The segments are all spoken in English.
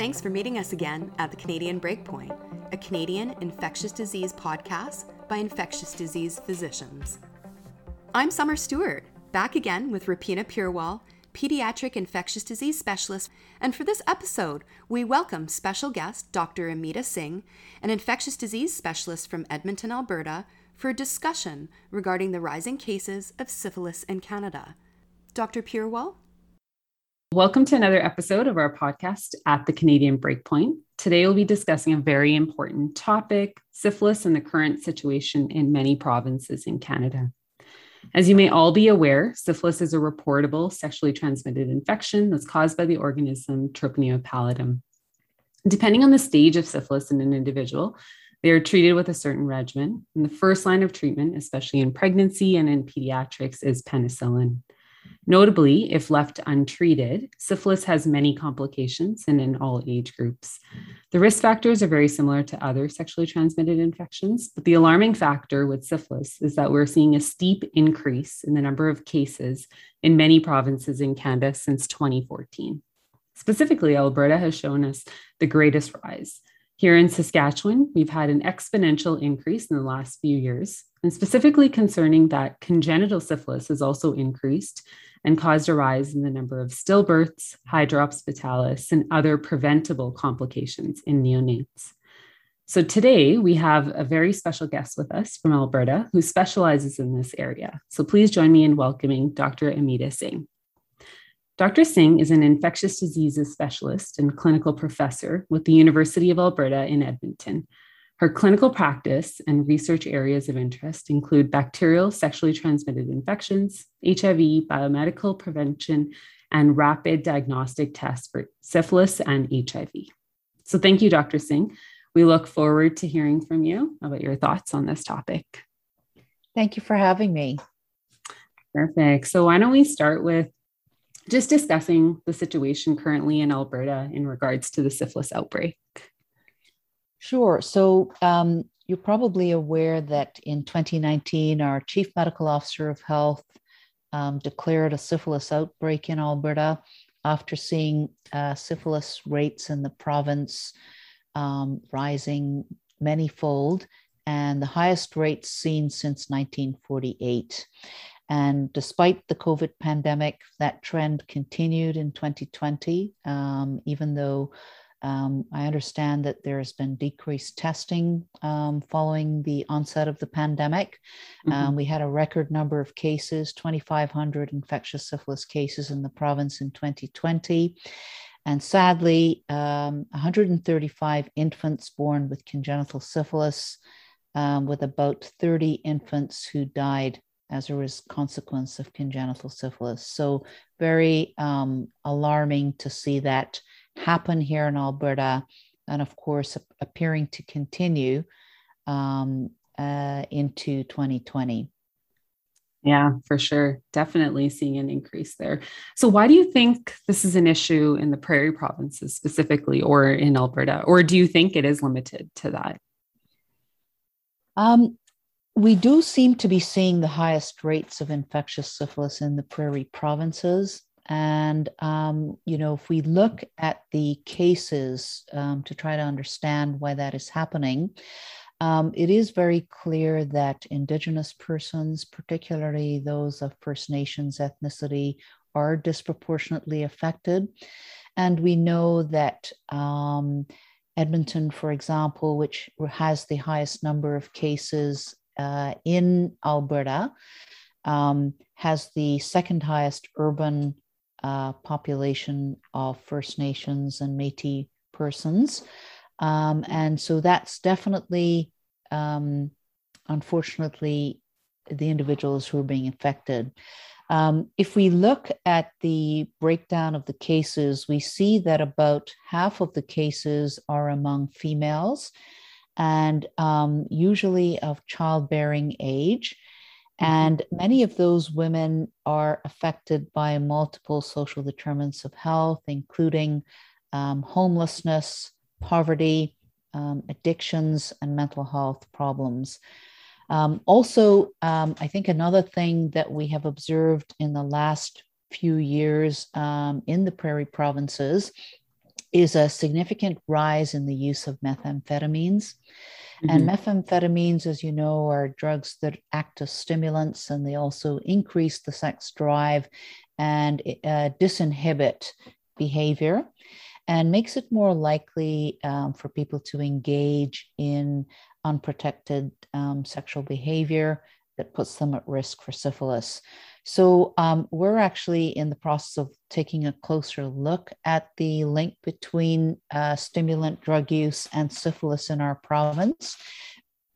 Thanks for meeting us again at the Canadian Breakpoint, a Canadian infectious disease podcast by infectious disease physicians. I'm Summer Stewart, back again with Rupeena Purewal, pediatric infectious disease specialist, and for this episode, we welcome special guest Dr. Ameeta Singh, an infectious disease specialist from Edmonton, Alberta, for a discussion regarding the rising cases of syphilis in Canada. Dr. Purewal? Welcome to another episode of our podcast at the Canadian Breakpoint. Today, we'll be discussing a very important topic syphilis and the current situation in many provinces in Canada. As you may all be aware, syphilis is a reportable sexually transmitted infection that's caused by the organism Treponema pallidum. Depending on the stage of syphilis in an individual, they are treated with a certain regimen. And the first line of treatment, especially in pregnancy and in pediatrics, is penicillin. Notably, if left untreated, syphilis has many complications and in all age groups. The risk factors are very similar to other sexually transmitted infections, but the alarming factor with syphilis is that we're seeing a steep increase in the number of cases in many provinces in Canada since 2014. Specifically, Alberta has shown us the greatest rise. Here in Saskatchewan, we've had an exponential increase in the last few years, and specifically concerning that congenital syphilis has also increased and caused a rise in the number of stillbirths, hydrops and other preventable complications in neonates. So today we have a very special guest with us from Alberta who specializes in this area. So please join me in welcoming Dr. Ameeta Singh. Dr. Singh is an infectious diseases specialist and clinical professor with the University of Alberta in Edmonton. Her clinical practice and research areas of interest include bacterial sexually transmitted infections, HIV, biomedical prevention, and rapid diagnostic tests for syphilis and HIV. So, thank you, Dr. Singh. We look forward to hearing from you about your thoughts on this topic. Thank you for having me. Perfect. So, why don't we start with just discussing the situation currently in Alberta in regards to the syphilis outbreak. Sure. So, um, you're probably aware that in 2019, our Chief Medical Officer of Health um, declared a syphilis outbreak in Alberta after seeing uh, syphilis rates in the province um, rising manyfold and the highest rates seen since 1948. And despite the COVID pandemic, that trend continued in 2020, um, even though um, I understand that there has been decreased testing um, following the onset of the pandemic. Mm-hmm. Um, we had a record number of cases 2,500 infectious syphilis cases in the province in 2020. And sadly, 135 um, infants born with congenital syphilis, um, with about 30 infants who died as a consequence of congenital syphilis. So, very um, alarming to see that happen here in Alberta, and of course, appearing to continue um, uh, into 2020. Yeah, for sure. Definitely seeing an increase there. So, why do you think this is an issue in the prairie provinces specifically, or in Alberta? Or do you think it is limited to that? Um, we do seem to be seeing the highest rates of infectious syphilis in the prairie provinces. And, um, you know, if we look at the cases um, to try to understand why that is happening, um, it is very clear that Indigenous persons, particularly those of First Nations ethnicity, are disproportionately affected. And we know that um, Edmonton, for example, which has the highest number of cases uh, in Alberta um, has the second highest urban uh, population of First Nations and Metis persons. Um, and so that's definitely, um, unfortunately, the individuals who are being affected. Um, if we look at the breakdown of the cases, we see that about half of the cases are among females and um, usually of childbearing age. Mm-hmm. And many of those women are affected by multiple social determinants of health, including um, homelessness, poverty, um, addictions, and mental health problems. Um, also, um, I think another thing that we have observed in the last few years um, in the prairie provinces is a significant rise in the use of methamphetamines. Mm-hmm. And methamphetamines, as you know, are drugs that act as stimulants and they also increase the sex drive and uh, disinhibit behavior and makes it more likely um, for people to engage in unprotected um, sexual behavior that puts them at risk for syphilis. So, um, we're actually in the process of taking a closer look at the link between uh, stimulant drug use and syphilis in our province.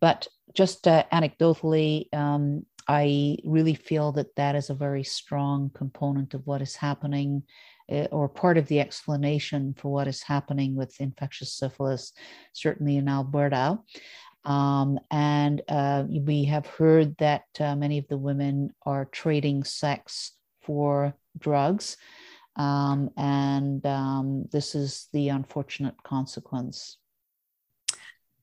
But just uh, anecdotally, um, I really feel that that is a very strong component of what is happening uh, or part of the explanation for what is happening with infectious syphilis, certainly in Alberta. Um, and uh, we have heard that uh, many of the women are trading sex for drugs. Um, and um, this is the unfortunate consequence.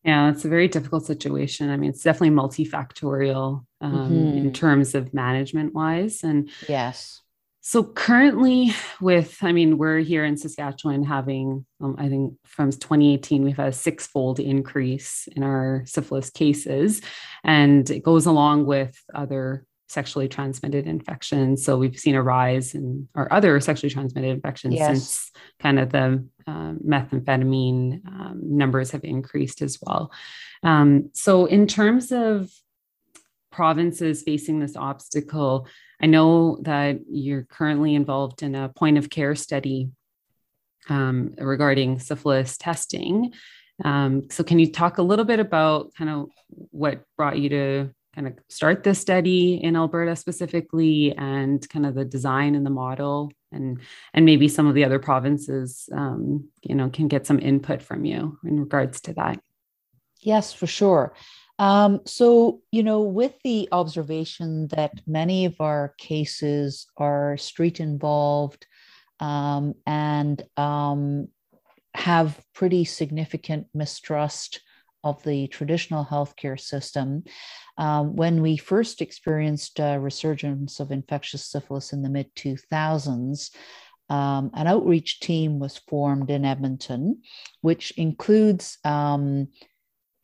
Yeah, it's a very difficult situation. I mean, it's definitely multifactorial um, mm-hmm. in terms of management wise. And yes, so currently, with I mean, we're here in Saskatchewan having, um, I think from 2018, we've had a six-fold increase in our syphilis cases, and it goes along with other sexually transmitted infections. So we've seen a rise in our other sexually transmitted infections yes. since kind of the um, methamphetamine um, numbers have increased as well. Um, so in terms of provinces facing this obstacle, I know that you're currently involved in a point of care study um, regarding syphilis testing. Um, so, can you talk a little bit about kind of what brought you to kind of start this study in Alberta specifically, and kind of the design and the model, and and maybe some of the other provinces, um, you know, can get some input from you in regards to that? Yes, for sure. Um, so, you know, with the observation that many of our cases are street involved um, and um, have pretty significant mistrust of the traditional healthcare system. Um, when we first experienced a resurgence of infectious syphilis in the mid 2000s, um, an outreach team was formed in Edmonton, which includes um,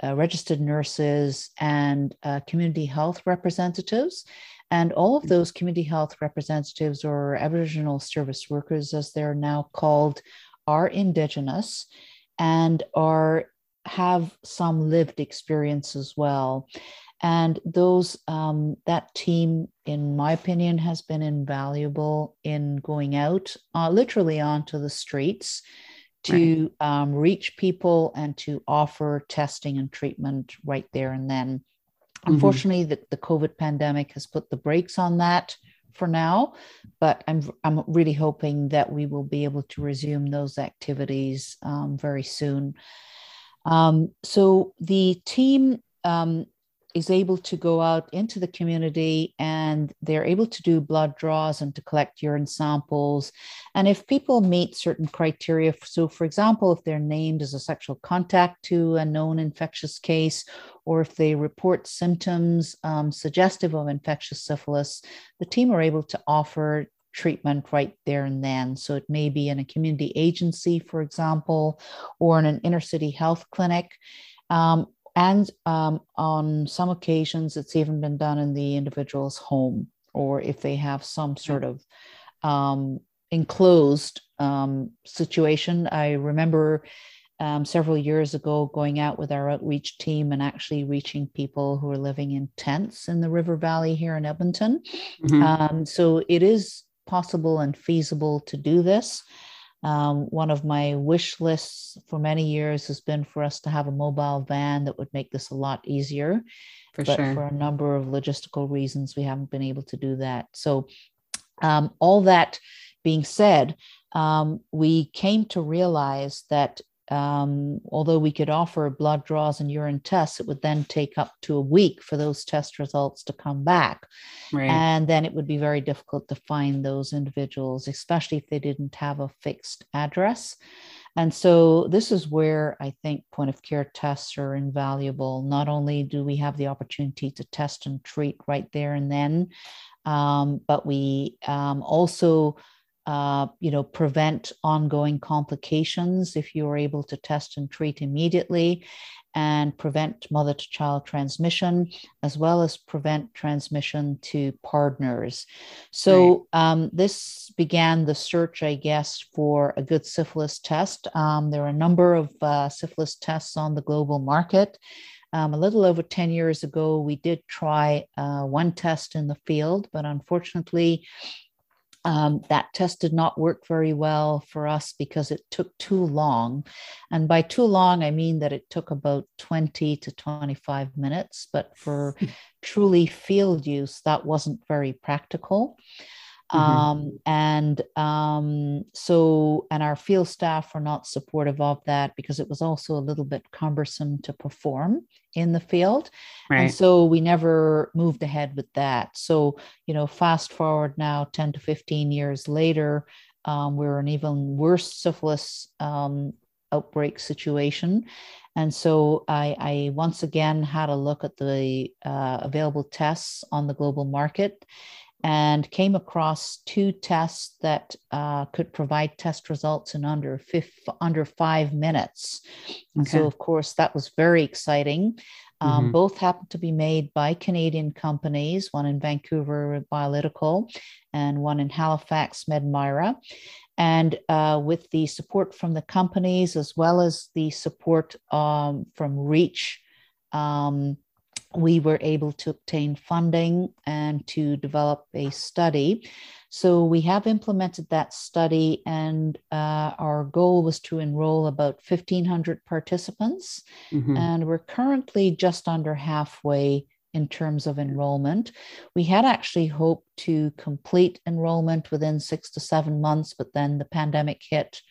uh, registered nurses, and uh, community health representatives. And all of mm-hmm. those community health representatives or Aboriginal service workers, as they're now called, are Indigenous and are have some lived experience as well. And those um, that team, in my opinion, has been invaluable in going out uh, literally onto the streets to right. um, reach people and to offer testing and treatment right there and then. Mm-hmm. Unfortunately, the, the COVID pandemic has put the brakes on that for now, but I'm I'm really hoping that we will be able to resume those activities um, very soon. Um, so the team um, is able to go out into the community and they're able to do blood draws and to collect urine samples. And if people meet certain criteria, so for example, if they're named as a sexual contact to a known infectious case, or if they report symptoms um, suggestive of infectious syphilis, the team are able to offer treatment right there and then. So it may be in a community agency, for example, or in an inner city health clinic. Um, and um, on some occasions, it's even been done in the individual's home, or if they have some sort of um, enclosed um, situation. I remember um, several years ago going out with our outreach team and actually reaching people who are living in tents in the river valley here in Edmonton. Mm-hmm. Um, so it is possible and feasible to do this. Um, one of my wish lists for many years has been for us to have a mobile van that would make this a lot easier. For but sure. for a number of logistical reasons, we haven't been able to do that. So, um, all that being said, um, we came to realize that um, although we could offer blood draws and urine tests, it would then take up to a week for those test results to come back. Right. And then it would be very difficult to find those individuals, especially if they didn't have a fixed address. And so this is where I think point of care tests are invaluable. Not only do we have the opportunity to test and treat right there and then, um, but we um, also uh, you know, prevent ongoing complications if you are able to test and treat immediately and prevent mother to child transmission, as well as prevent transmission to partners. So, right. um, this began the search, I guess, for a good syphilis test. Um, there are a number of uh, syphilis tests on the global market. Um, a little over 10 years ago, we did try uh, one test in the field, but unfortunately, um, that test did not work very well for us because it took too long. And by too long, I mean that it took about 20 to 25 minutes. But for truly field use, that wasn't very practical. Mm-hmm. Um, and um, so, and our field staff were not supportive of that because it was also a little bit cumbersome to perform in the field. Right. And so we never moved ahead with that. So, you know, fast forward now 10 to 15 years later, um, we're an even worse syphilis um, outbreak situation. And so I, I, once again had a look at the uh, available tests on the global market and came across two tests that uh, could provide test results in under under five minutes. Okay. So, of course, that was very exciting. Um, mm-hmm. Both happened to be made by Canadian companies, one in Vancouver Biolytical and one in Halifax Medmira. And uh, with the support from the companies, as well as the support um, from REACH, um, we were able to obtain funding and to develop a study. So we have implemented that study, and uh, our goal was to enroll about 1,500 participants. Mm-hmm. And we're currently just under halfway in terms of enrollment. We had actually hoped to complete enrollment within six to seven months, but then the pandemic hit.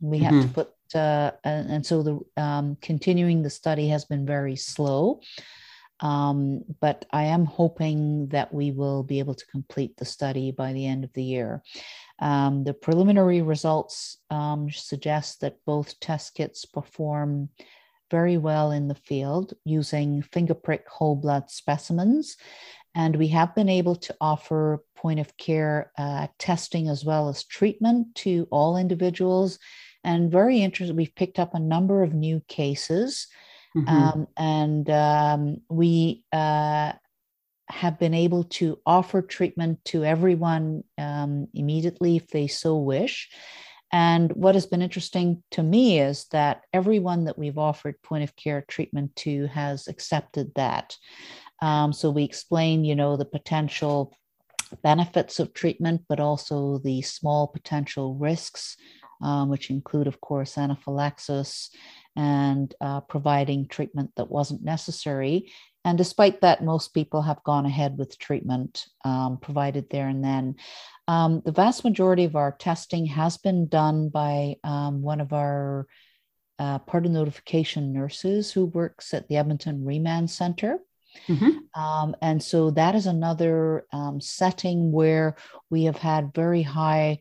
We mm-hmm. had to mm-hmm. put, uh, and, and, so the um, continuing the study has been very slow. Um, but I am hoping that we will be able to complete the study by the end of the year. Um, the preliminary results um, suggest that both test kits perform very well in the field using finger prick whole blood specimens. And we have been able to offer point of care uh, testing as well as treatment to all individuals. And very interesting, we've picked up a number of new cases. Mm-hmm. Um, and um, we uh, have been able to offer treatment to everyone um, immediately if they so wish. And what has been interesting to me is that everyone that we've offered point of care treatment to has accepted that. Um, so we explain, you know, the potential benefits of treatment, but also the small potential risks, um, which include, of course, anaphylaxis and uh, providing treatment that wasn't necessary. And despite that, most people have gone ahead with treatment um, provided there and then. Um, the vast majority of our testing has been done by um, one of our uh, partner notification nurses who works at the Edmonton Remand Center. Mm-hmm. Um, and so that is another um, setting where we have had very high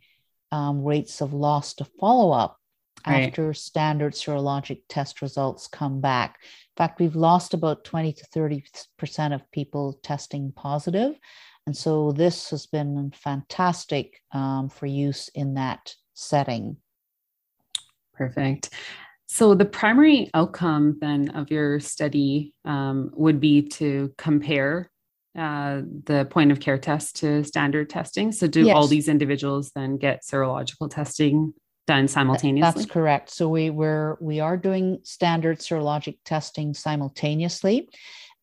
um, rates of loss to follow up right. after standard serologic test results come back. In fact, we've lost about 20 to 30% of people testing positive. And so this has been fantastic um, for use in that setting. Perfect. So, the primary outcome then of your study um, would be to compare uh, the point of care test to standard testing. So, do yes. all these individuals then get serological testing done simultaneously? That's correct. So we were we are doing standard serologic testing simultaneously.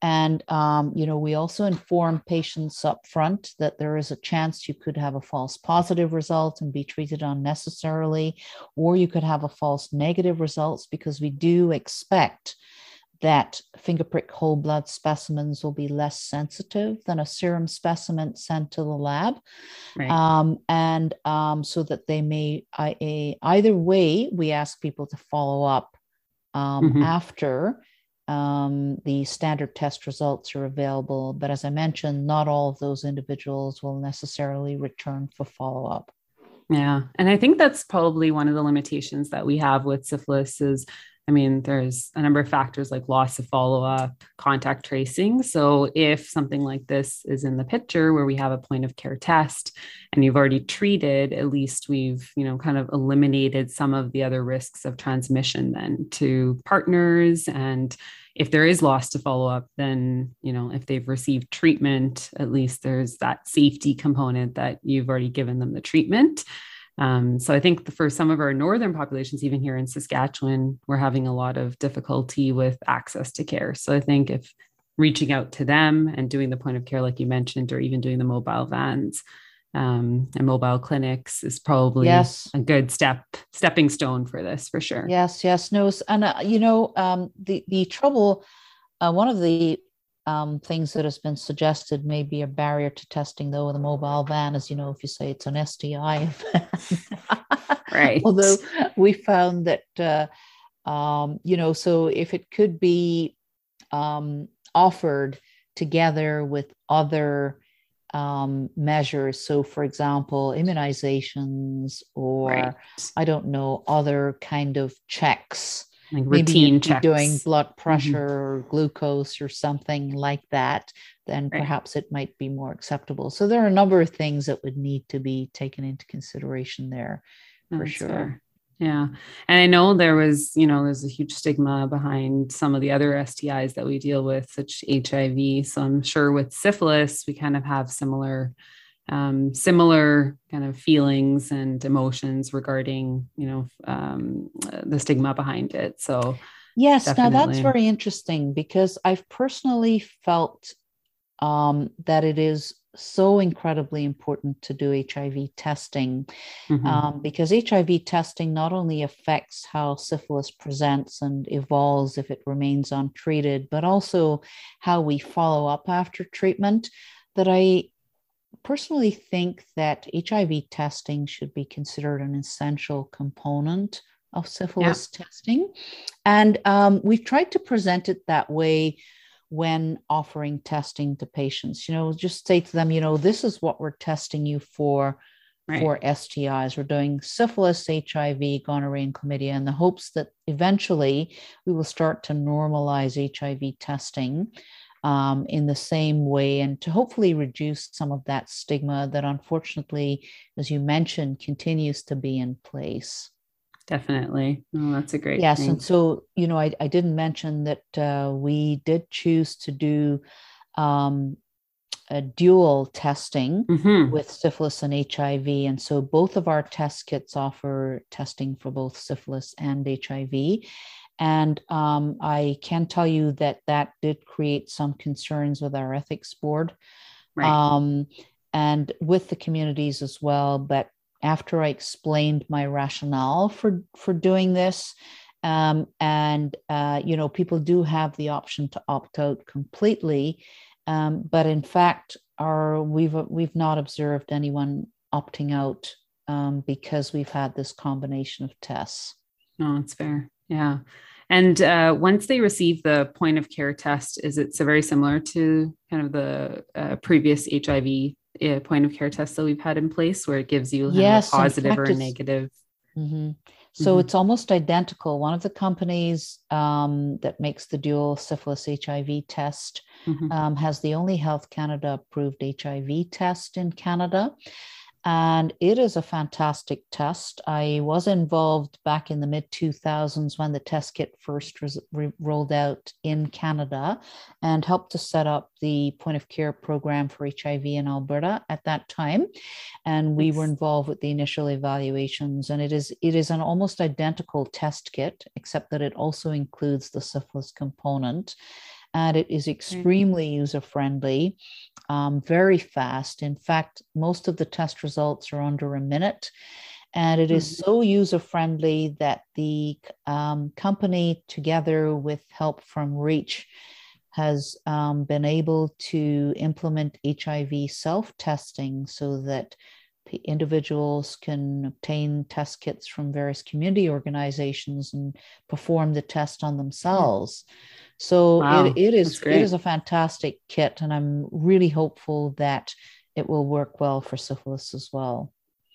And um, you know, we also inform patients up front that there is a chance you could have a false positive result and be treated unnecessarily, or you could have a false negative results because we do expect that finger prick whole blood specimens will be less sensitive than a serum specimen sent to the lab. Right. Um, and um, so that they may, I, either way, we ask people to follow up um, mm-hmm. after um, the standard test results are available. But as I mentioned, not all of those individuals will necessarily return for follow up. Yeah. And I think that's probably one of the limitations that we have with syphilis is I mean, there's a number of factors like loss of follow up, contact tracing. So, if something like this is in the picture where we have a point of care test and you've already treated, at least we've, you know, kind of eliminated some of the other risks of transmission then to partners. And if there is loss to follow up, then, you know, if they've received treatment, at least there's that safety component that you've already given them the treatment. Um, so I think for some of our northern populations, even here in Saskatchewan, we're having a lot of difficulty with access to care. So I think if reaching out to them and doing the point of care, like you mentioned, or even doing the mobile vans um, and mobile clinics is probably yes. a good step, stepping stone for this for sure. Yes, yes, no, and uh, you know um, the the trouble. Uh, one of the um, things that has been suggested may be a barrier to testing though with a mobile van as you know if you say it's an sti right although we found that uh, um, you know so if it could be um, offered together with other um, measures so for example immunizations or right. i don't know other kind of checks like routine checks. doing blood mm-hmm. pressure mm-hmm. or glucose or something like that, then right. perhaps it might be more acceptable. So there are a number of things that would need to be taken into consideration there for That's sure. Fair. Yeah. And I know there was, you know, there's a huge stigma behind some of the other STIs that we deal with, such HIV. So I'm sure with syphilis, we kind of have similar um, similar kind of feelings and emotions regarding you know um, the stigma behind it so yes definitely. now that's very interesting because i've personally felt um, that it is so incredibly important to do HIV testing mm-hmm. um, because HIV testing not only affects how syphilis presents and evolves if it remains untreated, but also how we follow up after treatment. That I personally think that HIV testing should be considered an essential component of syphilis yeah. testing. And um, we've tried to present it that way when offering testing to patients. You know, just say to them, you know, this is what we're testing you for. Right. For STIs, we're doing syphilis, HIV, gonorrhea, and chlamydia in the hopes that eventually we will start to normalize HIV testing um, in the same way and to hopefully reduce some of that stigma that unfortunately, as you mentioned, continues to be in place. Definitely. Oh, that's a great Yes. thing. And so, you know, I, I didn't mention that uh, we did choose to do um, a dual testing mm-hmm. with syphilis and HIV. And so both of our test kits offer testing for both syphilis and HIV. And um, I can tell you that that did create some concerns with our ethics board right. um, and with the communities as well. But after I explained my rationale for, for doing this, um, and uh, you know, people do have the option to opt out completely. Um, but in fact, our, we've we've not observed anyone opting out um, because we've had this combination of tests. No, it's fair. Yeah. And uh, once they receive the point of care test, is it so very similar to kind of the uh, previous HIV uh, point of care test that we've had in place, where it gives you yes, a positive or a negative? Mm-hmm. So mm-hmm. it's almost identical. One of the companies um, that makes the dual syphilis HIV test mm-hmm. um, has the only Health Canada approved HIV test in Canada and it is a fantastic test. I was involved back in the mid 2000s when the test kit first was re- rolled out in Canada and helped to set up the point of care program for HIV in Alberta at that time. And we were involved with the initial evaluations and it is it is an almost identical test kit except that it also includes the syphilis component and it is extremely mm-hmm. user friendly, um, very fast. In fact, most of the test results are under a minute. And it is mm-hmm. so user friendly that the um, company, together with help from REACH, has um, been able to implement HIV self testing so that individuals can obtain test kits from various community organizations and perform the test on themselves. So wow, it, it is it is a fantastic kit, and I'm really hopeful that it will work well for syphilis as well.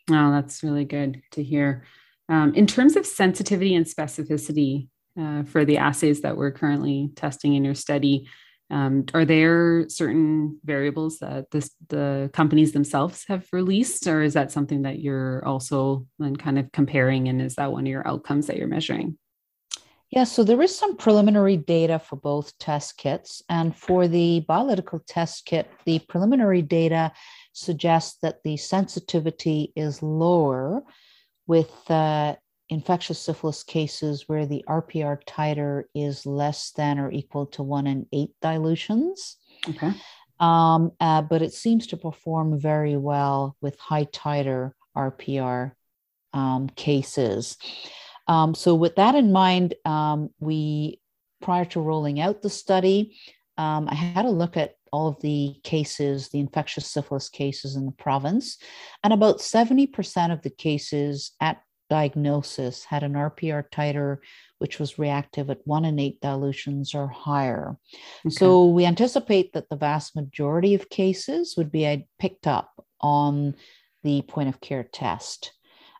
Oh, that's really good to hear. Um, in terms of sensitivity and specificity, uh, for the assays that we're currently testing in your study, um, are there certain variables that this, the companies themselves have released, or is that something that you're also then kind of comparing? And is that one of your outcomes that you're measuring? Yeah, so there is some preliminary data for both test kits. And for the biolytical test kit, the preliminary data suggests that the sensitivity is lower with uh, infectious syphilis cases where the RPR titer is less than or equal to one in eight dilutions. Okay. Um, uh, but it seems to perform very well with high titer RPR um, cases. Um, so, with that in mind, um, we, prior to rolling out the study, um, I had a look at all of the cases, the infectious syphilis cases in the province, and about 70% of the cases at diagnosis had an RPR titer which was reactive at one in eight dilutions or higher. Okay. So we anticipate that the vast majority of cases would be picked up on the point of care test.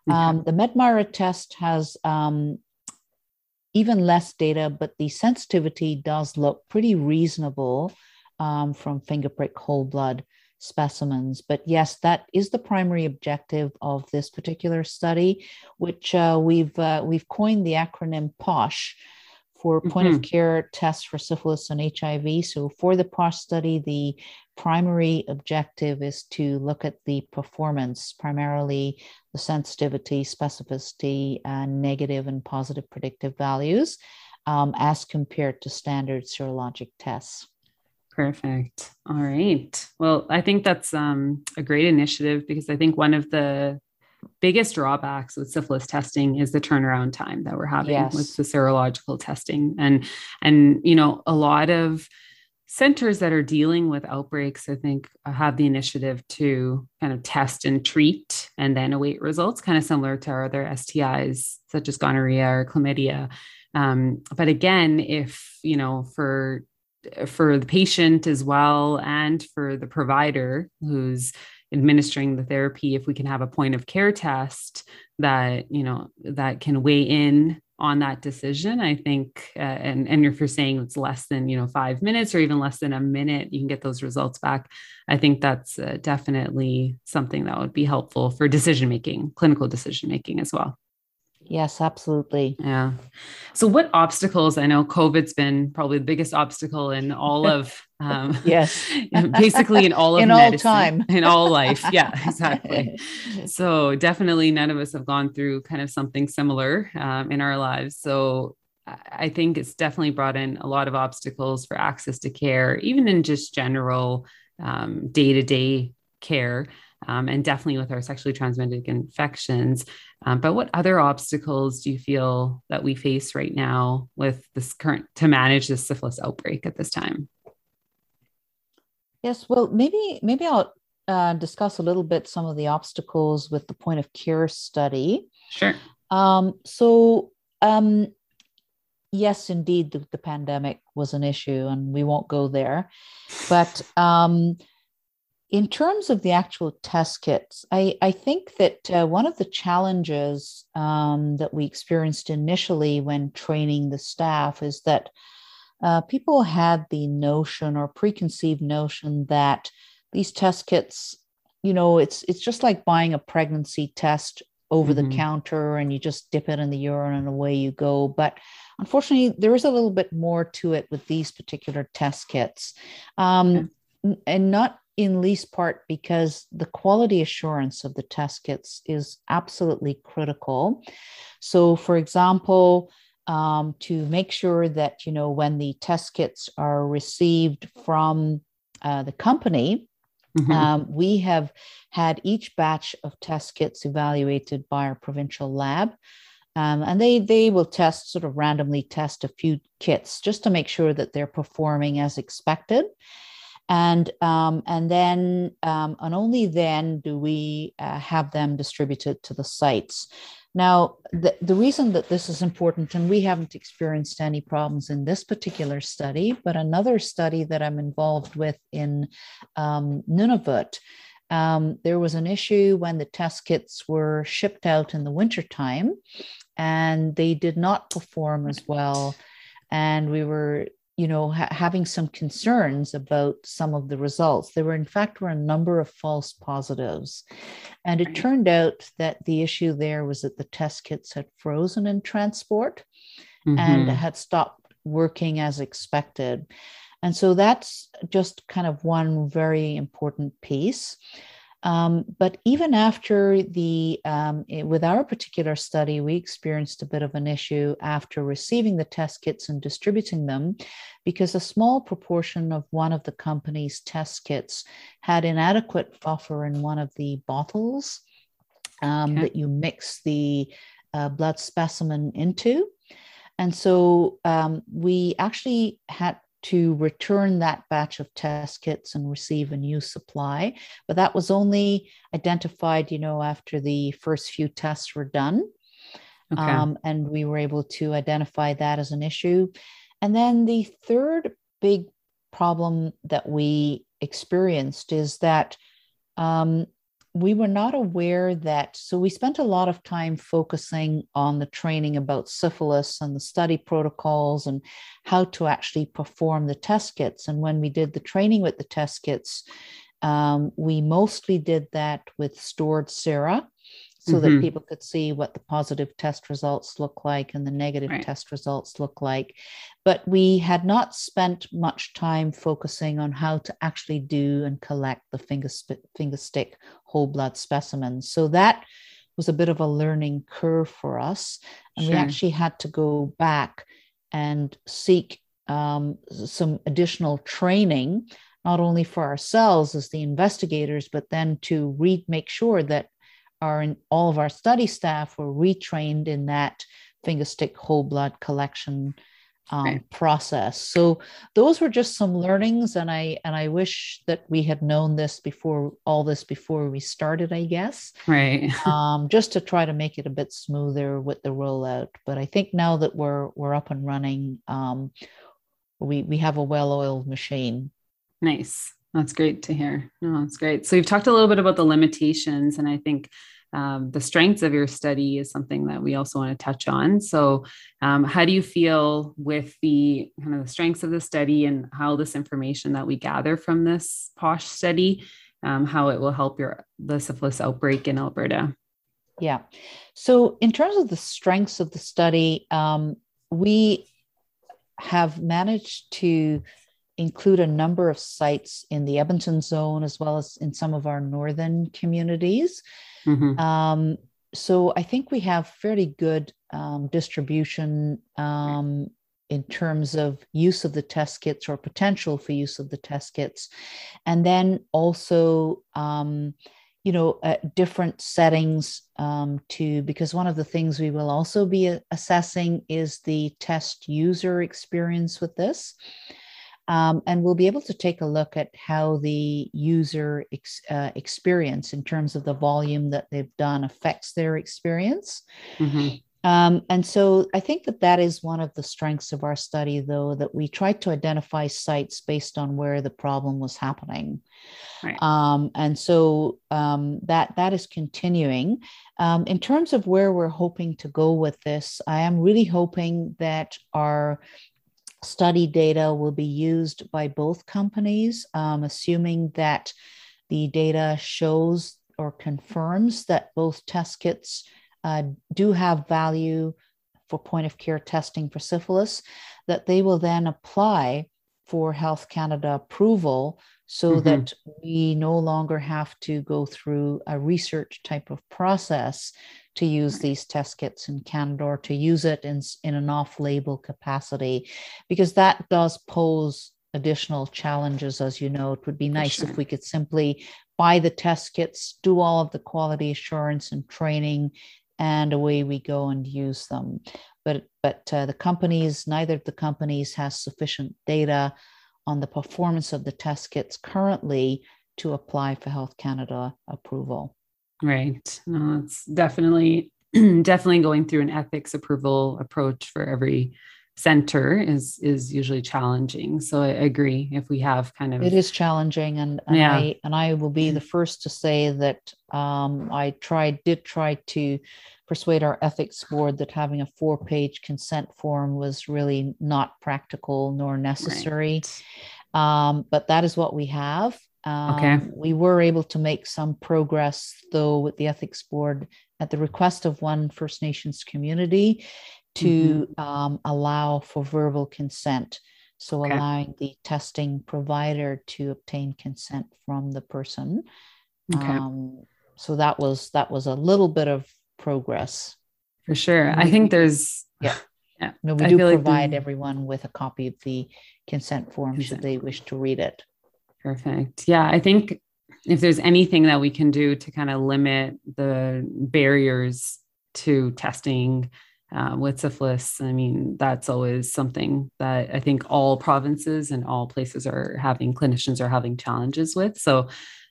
Okay. Um, the Medmira test has um, even less data, but the sensitivity does look pretty reasonable um, from finger prick whole blood specimens. But yes, that is the primary objective of this particular study, which uh, we've uh, we've coined the acronym POSH for point mm-hmm. of care tests for syphilis and HIV. So for the POSH study, the primary objective is to look at the performance, primarily the sensitivity, specificity, and negative and positive predictive values, um, as compared to standard serologic tests. Perfect. All right. Well, I think that's um, a great initiative because I think one of the biggest drawbacks with syphilis testing is the turnaround time that we're having yes. with the serological testing and and you know a lot of centers that are dealing with outbreaks i think have the initiative to kind of test and treat and then await results kind of similar to our other stis such as gonorrhea or chlamydia um, but again if you know for for the patient as well and for the provider who's administering the therapy if we can have a point of care test that you know that can weigh in on that decision i think uh, and and if you're saying it's less than you know five minutes or even less than a minute you can get those results back i think that's uh, definitely something that would be helpful for decision making clinical decision making as well Yes, absolutely. Yeah. So, what obstacles? I know COVID's been probably the biggest obstacle in all of, um, yes, basically in all of in medicine, all time, in all life. Yeah, exactly. so, definitely, none of us have gone through kind of something similar um, in our lives. So, I think it's definitely brought in a lot of obstacles for access to care, even in just general day to day care um, and definitely with our sexually transmitted infections. Um, but what other obstacles do you feel that we face right now with this current to manage this syphilis outbreak at this time? Yes, well, maybe maybe I'll uh, discuss a little bit some of the obstacles with the point of care study. Sure. Um, so, um, yes, indeed, the, the, pandemic was an issue, and we won't go there. But um, in terms of the actual test kits, I, I think that uh, one of the challenges um, that we experienced initially when training the staff is that uh, people had the notion or preconceived notion that these test kits, you know, it's it's just like buying a pregnancy test over mm-hmm. the counter and you just dip it in the urine and away you go. But unfortunately, there is a little bit more to it with these particular test kits. Um. And not in least part because the quality assurance of the test kits is absolutely critical. So, for example, um, to make sure that you know when the test kits are received from uh, the company, mm-hmm. um, we have had each batch of test kits evaluated by our provincial lab. Um, and they they will test sort of randomly test a few kits just to make sure that they're performing as expected and um, and then um, and only then do we uh, have them distributed to the sites. Now, the, the reason that this is important, and we haven't experienced any problems in this particular study, but another study that I'm involved with in um, Nunavut, um, there was an issue when the test kits were shipped out in the wintertime and they did not perform as well. And we were, you know, ha- having some concerns about some of the results. There were, in fact, were a number of false positives. And it turned out that the issue there was that the test kits had frozen in transport mm-hmm. and had stopped working as expected. And so that's just kind of one very important piece. Um, but even after the, um, with our particular study, we experienced a bit of an issue after receiving the test kits and distributing them because a small proportion of one of the company's test kits had inadequate buffer in one of the bottles um, okay. that you mix the uh, blood specimen into. And so um, we actually had to return that batch of test kits and receive a new supply. But that was only identified, you know, after the first few tests were done. Okay. Um, and we were able to identify that as an issue. And then the third big problem that we experienced is that um, we were not aware that so we spent a lot of time focusing on the training about syphilis and the study protocols and how to actually perform the test kits. And when we did the training with the test kits um, we mostly did that with stored sera so mm-hmm. that people could see what the positive test results look like and the negative right. test results look like. But we had not spent much time focusing on how to actually do and collect the finger, sp- finger stick whole blood specimens. So that was a bit of a learning curve for us. And sure. we actually had to go back and seek um, some additional training, not only for ourselves as the investigators, but then to read, make sure that our all of our study staff were retrained in that finger stick whole blood collection um, right. process. So those were just some learnings, and I and I wish that we had known this before all this before we started. I guess right, um, just to try to make it a bit smoother with the rollout. But I think now that we're we're up and running, um, we we have a well-oiled machine. Nice. That's great to hear. No, that's great. So you've talked a little bit about the limitations, and I think um, the strengths of your study is something that we also want to touch on. So, um, how do you feel with the kind of the strengths of the study and how this information that we gather from this POSH study, um, how it will help your the syphilis outbreak in Alberta? Yeah. So, in terms of the strengths of the study, um, we have managed to include a number of sites in the Edmonton zone as well as in some of our northern communities. Mm-hmm. Um, so I think we have fairly good um, distribution um, in terms of use of the test kits or potential for use of the test kits. And then also, um, you know, uh, different settings um, to, because one of the things we will also be assessing is the test user experience with this. Um, and we'll be able to take a look at how the user ex, uh, experience in terms of the volume that they've done affects their experience. Mm-hmm. Um, and so I think that that is one of the strengths of our study, though, that we tried to identify sites based on where the problem was happening. Right. Um, and so um, that that is continuing. Um, in terms of where we're hoping to go with this, I am really hoping that our study data will be used by both companies, um, assuming that the data shows or confirms that both test kits uh, do have value for point of care testing for syphilis, that they will then apply for Health Canada approval so mm-hmm. that we no longer have to go through a research type of process to use these test kits in Canada or to use it in, in an off label capacity, because that does pose additional challenges. As you know, it would be nice sure. if we could simply buy the test kits, do all of the quality assurance and training, and away we go and use them. But, but uh, the companies, neither of the companies has sufficient data on the performance of the test kits currently to apply for Health Canada approval. Right. No, it's definitely definitely going through an ethics approval approach for every center is is usually challenging so i agree if we have kind of it is challenging and, and yeah. i and i will be the first to say that um, i tried did try to persuade our ethics board that having a four page consent form was really not practical nor necessary right. um, but that is what we have um, okay. We were able to make some progress, though, with the ethics board at the request of one First Nations community to mm-hmm. um, allow for verbal consent. So, okay. allowing the testing provider to obtain consent from the person. Okay. Um, so that was that was a little bit of progress. For sure, I think there's yeah. Yeah. No, we I do provide like the... everyone with a copy of the consent form consent. should they wish to read it. Perfect. Yeah, I think if there's anything that we can do to kind of limit the barriers to testing uh, with syphilis, I mean, that's always something that I think all provinces and all places are having, clinicians are having challenges with. So,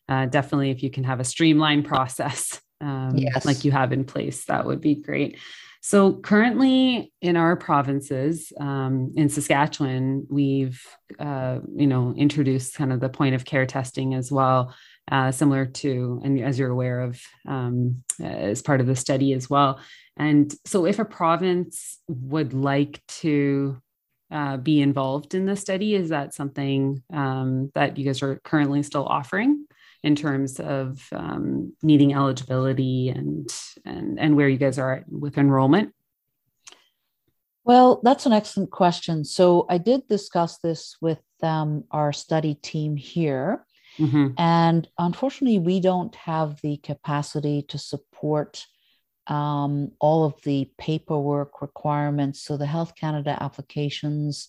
uh, definitely, if you can have a streamlined process um, yes. like you have in place, that would be great. So currently in our provinces, um, in Saskatchewan, we've uh, you know introduced kind of the point of care testing as well, uh, similar to and as you're aware of um, as part of the study as well. And so, if a province would like to uh, be involved in the study, is that something um, that you guys are currently still offering? in terms of um, needing eligibility and, and and where you guys are with enrollment? Well, that's an excellent question. So I did discuss this with um, our study team here. Mm-hmm. And unfortunately, we don't have the capacity to support um, all of the paperwork requirements. So the Health Canada applications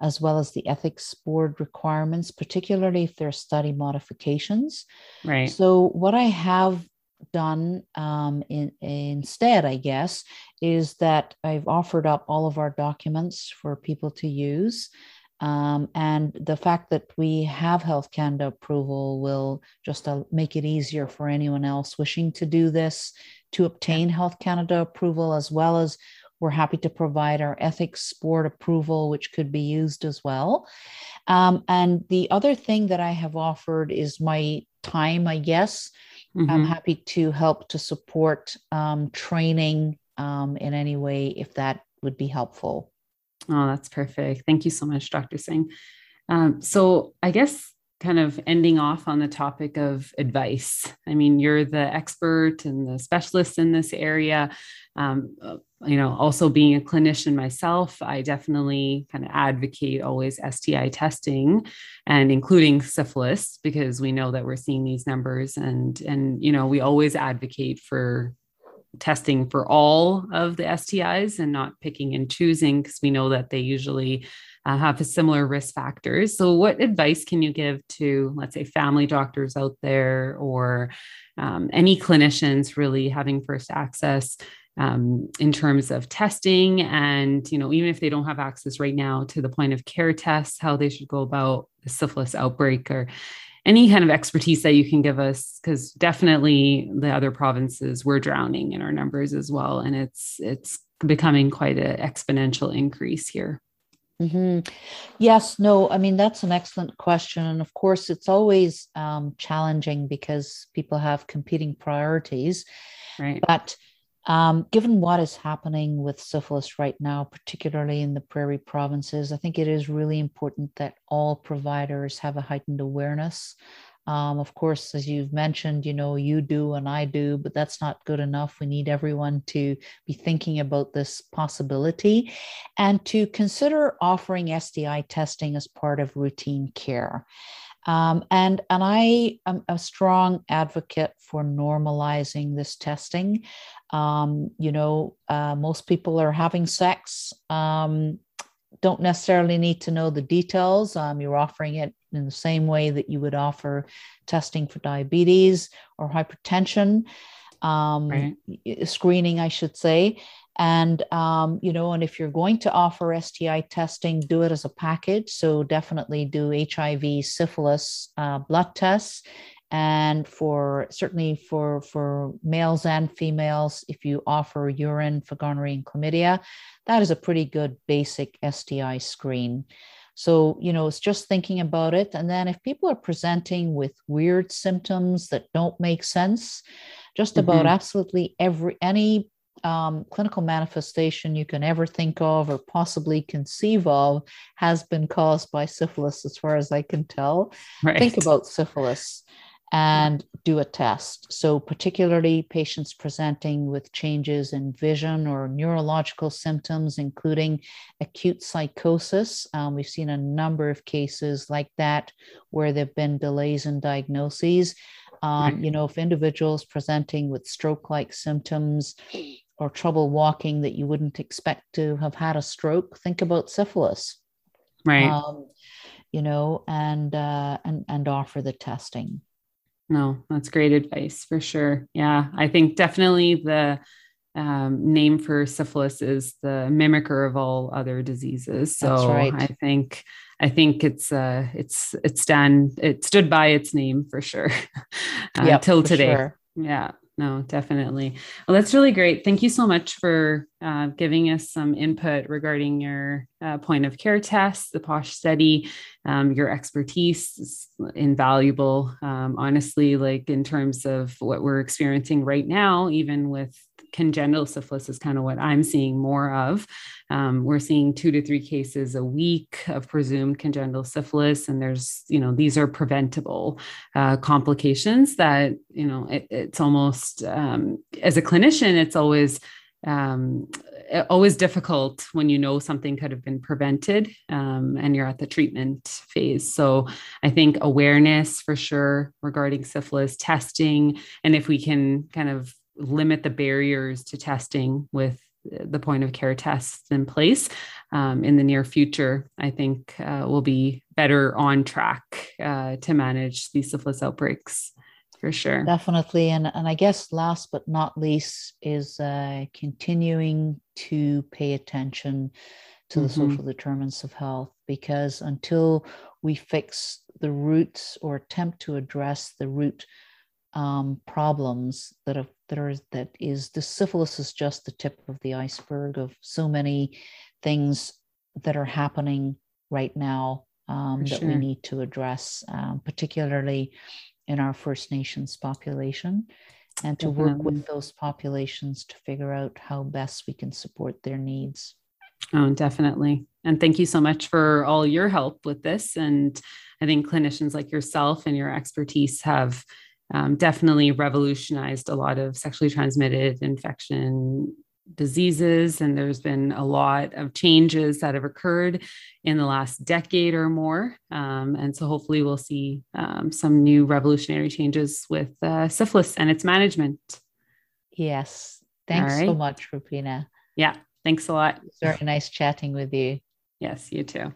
as well as the ethics board requirements, particularly if there are study modifications. Right. So, what I have done um, in, instead, I guess, is that I've offered up all of our documents for people to use. Um, and the fact that we have Health Canada approval will just uh, make it easier for anyone else wishing to do this to obtain Health Canada approval, as well as we're happy to provide our ethics board approval, which could be used as well. Um, and the other thing that I have offered is my time, I guess. Mm-hmm. I'm happy to help to support um, training um, in any way if that would be helpful. Oh, that's perfect. Thank you so much, Dr. Singh. Um, so, I guess kind of ending off on the topic of advice. I mean, you're the expert and the specialist in this area. Um, uh, you know, also being a clinician myself, I definitely kind of advocate always STI testing and including syphilis because we know that we're seeing these numbers and and you know we always advocate for testing for all of the STIs and not picking and choosing because we know that they usually uh, have similar risk factors. So, what advice can you give to, let's say, family doctors out there or um, any clinicians really having first access um, in terms of testing? And you know even if they don't have access right now to the point of care tests how they should go about the syphilis outbreak or any kind of expertise that you can give us? Because definitely the other provinces we're drowning in our numbers as well. And it's it's becoming quite an exponential increase here Mm-hmm. Yes, no, I mean, that's an excellent question. And of course, it's always um, challenging because people have competing priorities. Right. But um, given what is happening with syphilis right now, particularly in the prairie provinces, I think it is really important that all providers have a heightened awareness. Um, of course, as you've mentioned, you know, you do and I do, but that's not good enough. We need everyone to be thinking about this possibility and to consider offering STI testing as part of routine care. Um, and and I am a strong advocate for normalizing this testing. Um, you know, uh, most people are having sex. Um, don't necessarily need to know the details. Um, you're offering it in the same way that you would offer testing for diabetes or hypertension, um, right. screening, I should say. And, um, you know, and if you're going to offer STI testing, do it as a package. So definitely do HIV, syphilis uh, blood tests And for certainly for, for males and females, if you offer urine for gonorrhea and chlamydia, that is a pretty good basic STI screen. So, you know, it's just thinking about it. And then if people are presenting with weird symptoms that don't make sense, just mm-hmm. about absolutely every any um, clinical manifestation you can ever think of or possibly conceive of has been caused by syphilis, as far as I can tell. Right. Think about syphilis and do a test. So, particularly patients presenting with changes in vision or neurological symptoms, including acute psychosis. Um, we've seen a number of cases like that where there have been delays in diagnoses. Um, you know, if individuals presenting with stroke like symptoms or trouble walking that you wouldn't expect to have had a stroke, think about syphilis. Right. Um, you know, and uh, and and offer the testing. No, that's great advice for sure. Yeah, I think definitely the um, name for syphilis is the mimicker of all other diseases. So right. I think I think it's uh, it's it's done. It stood by its name for sure uh, yep, till today. Sure. Yeah no, definitely. Well, that's really great. Thank you so much for uh, giving us some input regarding your uh, point of care test, the POSH study. Um, your expertise is invaluable, um, honestly, like in terms of what we're experiencing right now, even with congenital syphilis is kind of what I'm seeing more of. Um, we're seeing two to three cases a week of presumed congenital syphilis, and there's, you know, these are preventable uh, complications that, you know, it, it's almost, um, as a clinician, it's always, um, always difficult when you know something could have been prevented um, and you're at the treatment phase. So I think awareness for sure regarding syphilis, testing, and if we can kind of limit the barriers to testing with the point of care tests in place um, in the near future, I think uh, we'll be better on track uh, to manage these syphilis outbreaks for sure. Definitely. And, and I guess last but not least is uh, continuing to pay attention to the mm-hmm. social determinants of health because until we fix the roots or attempt to address the root um, problems that have that are that is the syphilis is just the tip of the iceberg of so many things that are happening right now um, that sure. we need to address, um, particularly in our First Nations population, and to work with those populations to figure out how best we can support their needs. Oh, definitely. And thank you so much for all your help with this. And I think clinicians like yourself and your expertise have um, definitely revolutionized a lot of sexually transmitted infection diseases. And there's been a lot of changes that have occurred in the last decade or more. Um, and so hopefully we'll see um, some new revolutionary changes with uh, syphilis and its management. Yes. Thanks right. so much, Rupeena. Yeah. Thanks a lot. It's very nice chatting with you. Yes, you too.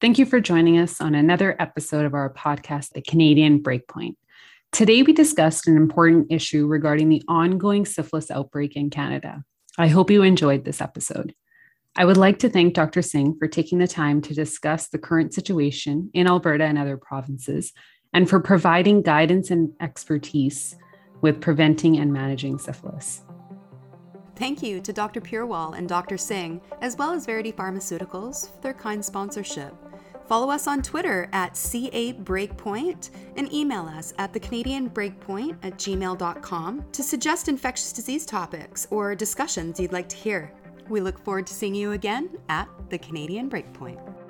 Thank you for joining us on another episode of our podcast, The Canadian Breakpoint. Today, we discussed an important issue regarding the ongoing syphilis outbreak in Canada. I hope you enjoyed this episode. I would like to thank Dr. Singh for taking the time to discuss the current situation in Alberta and other provinces, and for providing guidance and expertise with preventing and managing syphilis. Thank you to Dr. Purewal and Dr. Singh, as well as Verity Pharmaceuticals, for their kind sponsorship. Follow us on Twitter at CA Breakpoint and email us at the Canadian Breakpoint at gmail.com to suggest infectious disease topics or discussions you'd like to hear. We look forward to seeing you again at the Canadian Breakpoint.